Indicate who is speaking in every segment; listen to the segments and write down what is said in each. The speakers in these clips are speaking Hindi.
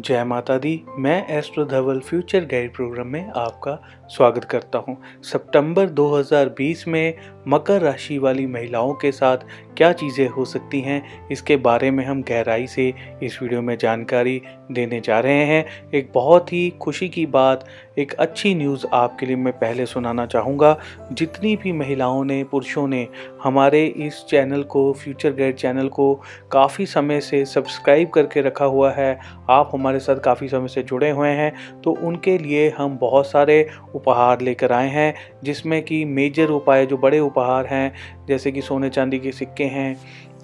Speaker 1: जय माता दी मैं astro Dhaval future guide program में आपका स्वागत करता हूँ। सितंबर 2020 में मकर राशि वाली महिलाओं के साथ क्या चीज़ें हो सकती हैं, इसके बारे में हम गहराई से इस वीडियो में जानकारी देने जा रहे हैं एक बहुत ही खुशी की बात एक अच्छी न्यूज़ आपके लिए मैं पहले सुनाना चाहूँगा। जितनी भी महिलाओं ने, पुरुषों ने हमारे इस चैनल को, फ्यूचर गाइड चैनल को काफ़ी समय से सब्सक्राइब करके रखा हुआ है, आप हमारे साथ काफ़ी समय से जुड़े हुए हैं तो उनके लिए हम बहुत सारे उपहार लेकर आए हैं, जिसमें कि मेजर उपाय, जो बड़े उपहार हैं, जैसे कि सोने चांदी के सिक्के हैं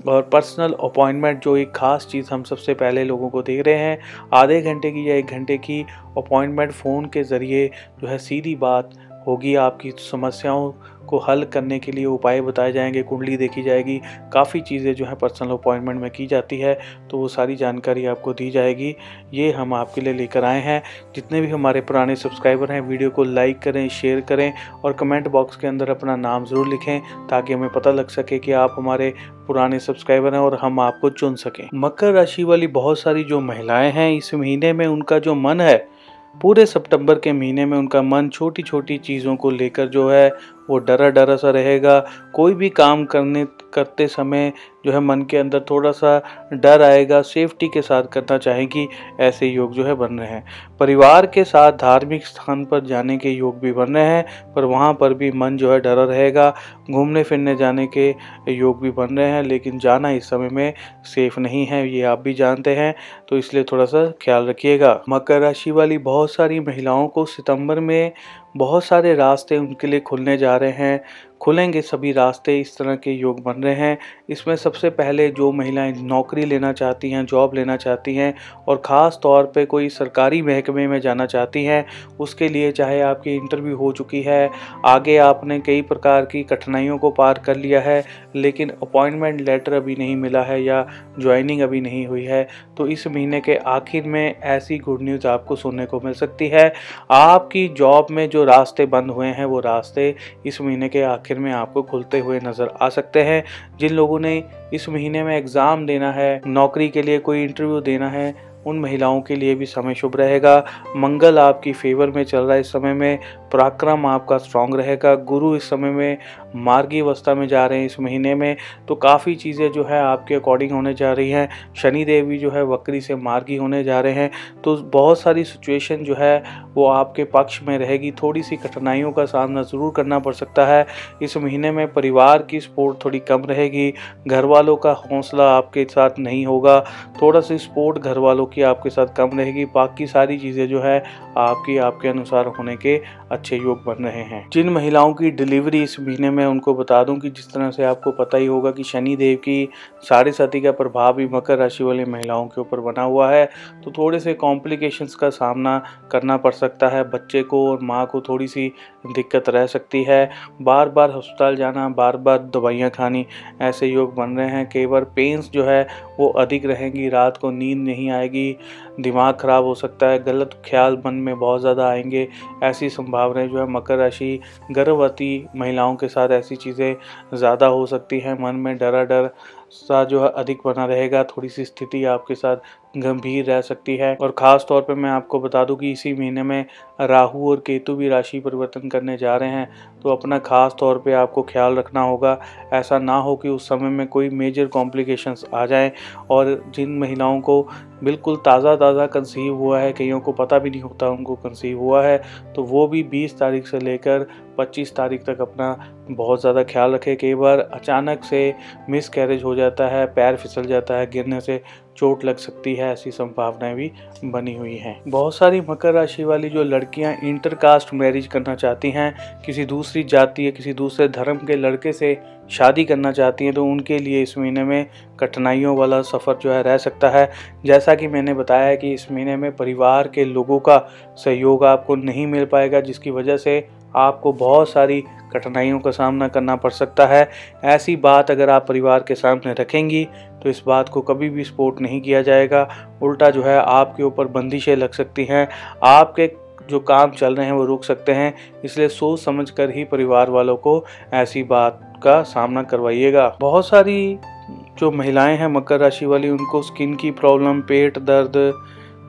Speaker 1: और पर्सनल अपॉइंटमेंट जो एक ख़ास चीज़ हम सबसे पहले लोगों को दे रहे हैं, आधे घंटे की या एक घंटे की अपॉइंटमेंट फ़ोन के ज़रिए जो है सीधी बात होगी आपकी समस्याओं को हल करने के लिए उपाय बताए जाएँगे, कुंडली देखी जाएगी, काफ़ी चीज़ें जो है पर्सनल अपॉइंटमेंट में की जाती है तो वो सारी जानकारी आपको दी जाएगी। ये हम आपके लिए लेकर आए हैं। जितने भी हमारे पुराने सब्सक्राइबर हैं, वीडियो को लाइक करें शेयर करें और कमेंट बॉक्स के अंदर अपना नाम ज़रूर लिखें, ताकि हमें पता लग सके कि आप हमारे पुराने सब्सक्राइबर हैं और हम आपको चुन सकें। मकर राशि वाली बहुत सारी जो महिलाएँ हैं, इस महीने में उनका जो मन है, पूरे सितंबर के महीने में उनका मन छोटी छोटी चीज़ों को लेकर जो है वो डरा डरा सा रहेगा। कोई भी काम करने, करते समय जो है मन के अंदर थोड़ा सा डर आएगा सेफ्टी के साथ करना चाहेगी ऐसे योग जो है बन रहे हैं। परिवार के साथ धार्मिक स्थान पर जाने के योग भी बन रहे हैं, पर वहाँ पर भी मन जो है डरा रहेगा। घूमने फिरने जाने के योग भी बन रहे हैं, लेकिन जाना इस समय में सेफ़ नहीं है, ये आप भी जानते हैं। तो इसलिए थोड़ा सा ख्याल रखिएगा। मकर राशि वाली बहुत सारी महिलाओं को सितंबर में बहुत सारे रास्ते उनके लिए खुलने जा रहे हैं। खुलेंगे, सभी रास्ते इस तरह के योग बन रहे हैं। इसमें सबसे पहले जो महिलाएँ नौकरी लेना चाहती हैं, जॉब लेना चाहती हैं और ख़ास तौर पे कोई सरकारी महकमे में जाना चाहती हैं, उसके लिए चाहे आपकी इंटरव्यू हो चुकी है, आगे आपने कई प्रकार की कठिनाइयों को पार कर लिया है, लेकिन अपॉइंटमेंट लेटर अभी नहीं मिला है या ज्वाइनिंग अभी नहीं हुई है तो इस महीने के आखिर में ऐसी गुड न्यूज़ आपको सुनने को मिल सकती है। आपकी जॉब में जो रास्ते बंद हुए हैं, वो रास्ते इस महीने के आखिर आखिर में आपको खुलते हुए नज़र आ सकते हैं। जिन लोगों ने इस महीने में एग्ज़ाम देना है, नौकरी के लिए कोई इंटरव्यू देना है, उन महिलाओं के लिए भी समय शुभ रहेगा। मंगल आपकी फेवर में चल रहा है इस समय में। पराक्रम आपका स्ट्रांग रहेगा। गुरु इस समय में मार्गी अवस्था में जा रहे हैं इस महीने में तो काफ़ी चीज़ें जो है आपके अकॉर्डिंग होने जा रही हैं। शनि देव भी जो है वक्री से मार्गी होने जा रहे हैं तो बहुत सारी सिचुएशन जो है वो आपके पक्ष में रहेगी। थोड़ी सी कठिनाइयों का सामना ज़रूर करना पड़ सकता है। इस महीने में परिवार की सपोर्ट थोड़ी कम रहेगी। घर वालों का हौसला आपके साथ नहीं होगा। थोड़ा सा सपोर्ट घर वालों की आपके साथ कम रहेगी। बाकी सारी चीज़ें जो है आपकी आपके अनुसार होने के अच्छे योग बन रहे हैं। जिन महिलाओं की डिलीवरी इस महीने में, उनको बता दूँ कि जिस तरह से आपको पता ही होगा कि शनि देव की साढ़े साथी का प्रभाव भी मकर राशि वाली महिलाओं के ऊपर बना हुआ है तो थोड़े से कॉम्प्लिकेशंस का सामना करना पड़ सकता है। बच्चे को और माँ को थोड़ी सी दिक्कत रह सकती है। बार बार अस्पताल जाना बार बार दवाइयाँ खानी, ऐसे योग बन रहे हैं। कई बार पेंस जो है, वो अधिक रहेंगी। रात को नींद नहीं आएगी। दिमाग ख़राब हो सकता है, गलत ख्याल मन में बहुत ज़्यादा आएँगे, ऐसी संभावनाएँ जो है मकर राशि, गर्भवती महिलाओं के साथ ऐसी चीज़ें ज़्यादा हो सकती हैं, मन में डरा डर सा जो है अधिक बना रहेगा, थोड़ी सी स्थिति आपके साथ गंभीर रह सकती है। और ख़ास तौर पे मैं आपको बता दूँ कि इसी महीने में राहु और केतु भी राशि परिवर्तन करने जा रहे हैं तो अपना ख़ास तौर पे आपको ख्याल रखना होगा। ऐसा ना हो कि उस समय में कोई मेजर कॉम्प्लिकेशंस आ जाएँ और जिन महिलाओं को बिल्कुल ताज़ा ताज़ा कंसीव हुआ है, कईयों को पता भी नहीं होता उनको कंसीव हुआ है तो वो भी 20 तारीख से लेकर 25 तारीख तक अपना बहुत ज़्यादा ख्याल रखें। कई बार अचानक से मिस कैरेज हो जाता है, पैर फिसल जाता है, गिरने से चोट लग सकती है, ऐसी संभावनाएँ भी बनी हुई हैं। बहुत सारी मकर राशि वाली जो लड़कियाँ इंटरकास्ट मैरिज करना चाहती हैं, किसी दूसरी जाति या किसी दूसरे धर्म के लड़के से शादी करना चाहती हैं तो उनके लिए इस महीने में कठिनाइयों वाला सफ़र जो है रह सकता है। जैसा कि मैंने बताया कि इस महीने में परिवार के लोगों का सहयोग आपको नहीं मिल पाएगा, जिसकी वजह से आपको बहुत सारी कठिनाइयों का सामना करना पड़ सकता है। ऐसी बात अगर आप परिवार के सामने रखेंगी तो इस बात को कभी भी सपोर्ट नहीं किया जाएगा। उल्टा जो है, आपके ऊपर बंदिशें लग सकती हैं। आपके जो काम चल रहे हैं, वो रुक सकते हैं। इसलिए सोच समझ कर ही परिवार वालों को ऐसी बात का सामना करवाइएगा। बहुत सारी जो महिलाएँ हैं, मकर राशि वाली, उनको स्किन की प्रॉब्लम, पेट दर्द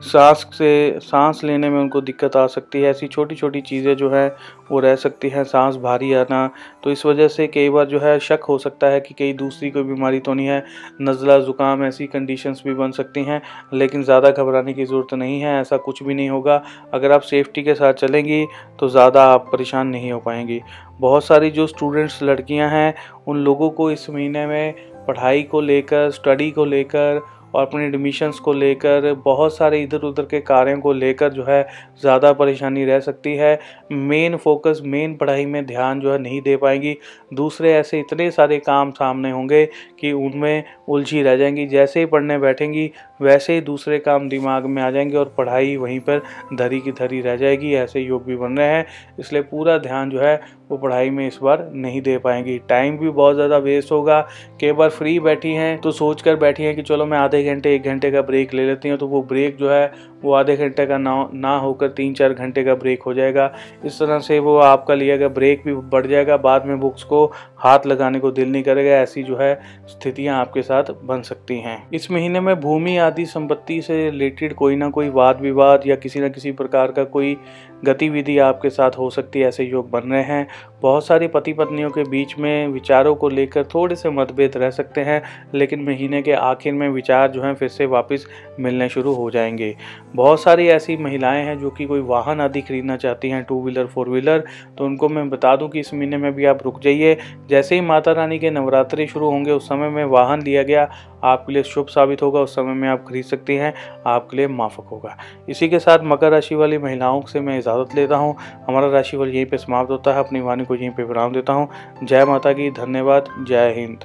Speaker 1: सांस से, सांस लेने में उनको दिक्कत आ सकती है। ऐसी छोटी छोटी चीज़ें जो है, वो रह सकती हैं, सांस भारी आना। तो इस वजह से कई बार जो है, शक हो सकता है कि कई दूसरी कोई बीमारी तो नहीं है। नज़ला, ज़ुकाम, ऐसी कंडीशंस भी बन सकती हैं, लेकिन ज़्यादा घबराने की ज़रूरत नहीं है, ऐसा कुछ भी नहीं होगा। अगर आप सेफ्टी के साथ चलेंगी तो ज़्यादा आप परेशान नहीं हो पाएँगी। बहुत सारी जो स्टूडेंट्स लड़कियाँ हैं, उन लोगों को इस महीने में पढ़ाई को लेकर स्टडी को लेकर और अपने एडमिशन्स को लेकर, बहुत सारे इधर उधर के कार्यों को लेकर जो है, ज़्यादा परेशानी रह सकती है। मेन फोकस मेन पढ़ाई में ध्यान जो है नहीं दे पाएँगी। दूसरे ऐसे इतने सारे काम सामने होंगे कि उनमें उलझी रह जाएँगी। जैसे ही पढ़ने बैठेंगी, वैसे ही दूसरे काम दिमाग में आ जाएँगे और पढ़ाई वहीं पर धरी की धरी रह जाएगी। ऐसे योग भी बन रहे हैं। इसलिए पूरा ध्यान जो है वो पढ़ाई में इस बार नहीं दे पाएँगी। टाइम भी बहुत ज़्यादा वेस्ट होगा। कई बार फ्री बैठी हैं तो सोच कर बैठी हैं कि चलो मैं आधे घंटे, एक घंटे का ब्रेक ले लेती हूँ तो वो ब्रेक जो है, वो आधे घंटे का ना ना होकर तीन चार घंटे का ब्रेक हो जाएगा। इस तरह से वो आपका लिया गया ब्रेक भी बढ़ जाएगा, बाद में बुक्स को हाथ लगाने को दिल नहीं करेगा, ऐसी जो है स्थितियाँ आपके साथ बन सकती हैं। इस महीने में भूमि, आदि, संपत्ति से रिलेटेड कोई ना कोई वाद विवाद या किसी न किसी प्रकार का कोई गतिविधि आपके साथ हो सकती है ऐसे योग बन रहे हैं। बहुत सारी पति पत्नियों के बीच में विचारों को लेकर थोड़े से मतभेद रह सकते हैं, लेकिन महीने के आखिर में विचार जो हैं फिर से वापस मिलने शुरू हो जाएँगे। बहुत सारी ऐसी महिलाएँ हैं जो कि कोई वाहन आदि खरीदना चाहती हैं टू व्हीलर फोर व्हीलर तो उनको मैं बता दूँ कि इस महीने में भी आप रुक जाइए। जैसे ही माता रानी के नवरात्रि शुरू होंगे, उस समय में वाहन लिया गया, आपके लिए शुभ साबित होगा, उस समय में आप खरीद सकती हैं, आपके लिए माफक होगा। इसी के साथ मकर राशि वाली महिलाओं से मैं इजाज़त लेता हूँ। हमारा राशिफल यहीं पर समाप्त होता है। अपनी वाणी को यहीं पे विराम देता हूँ। जय माता की धन्यवाद जय हिंद।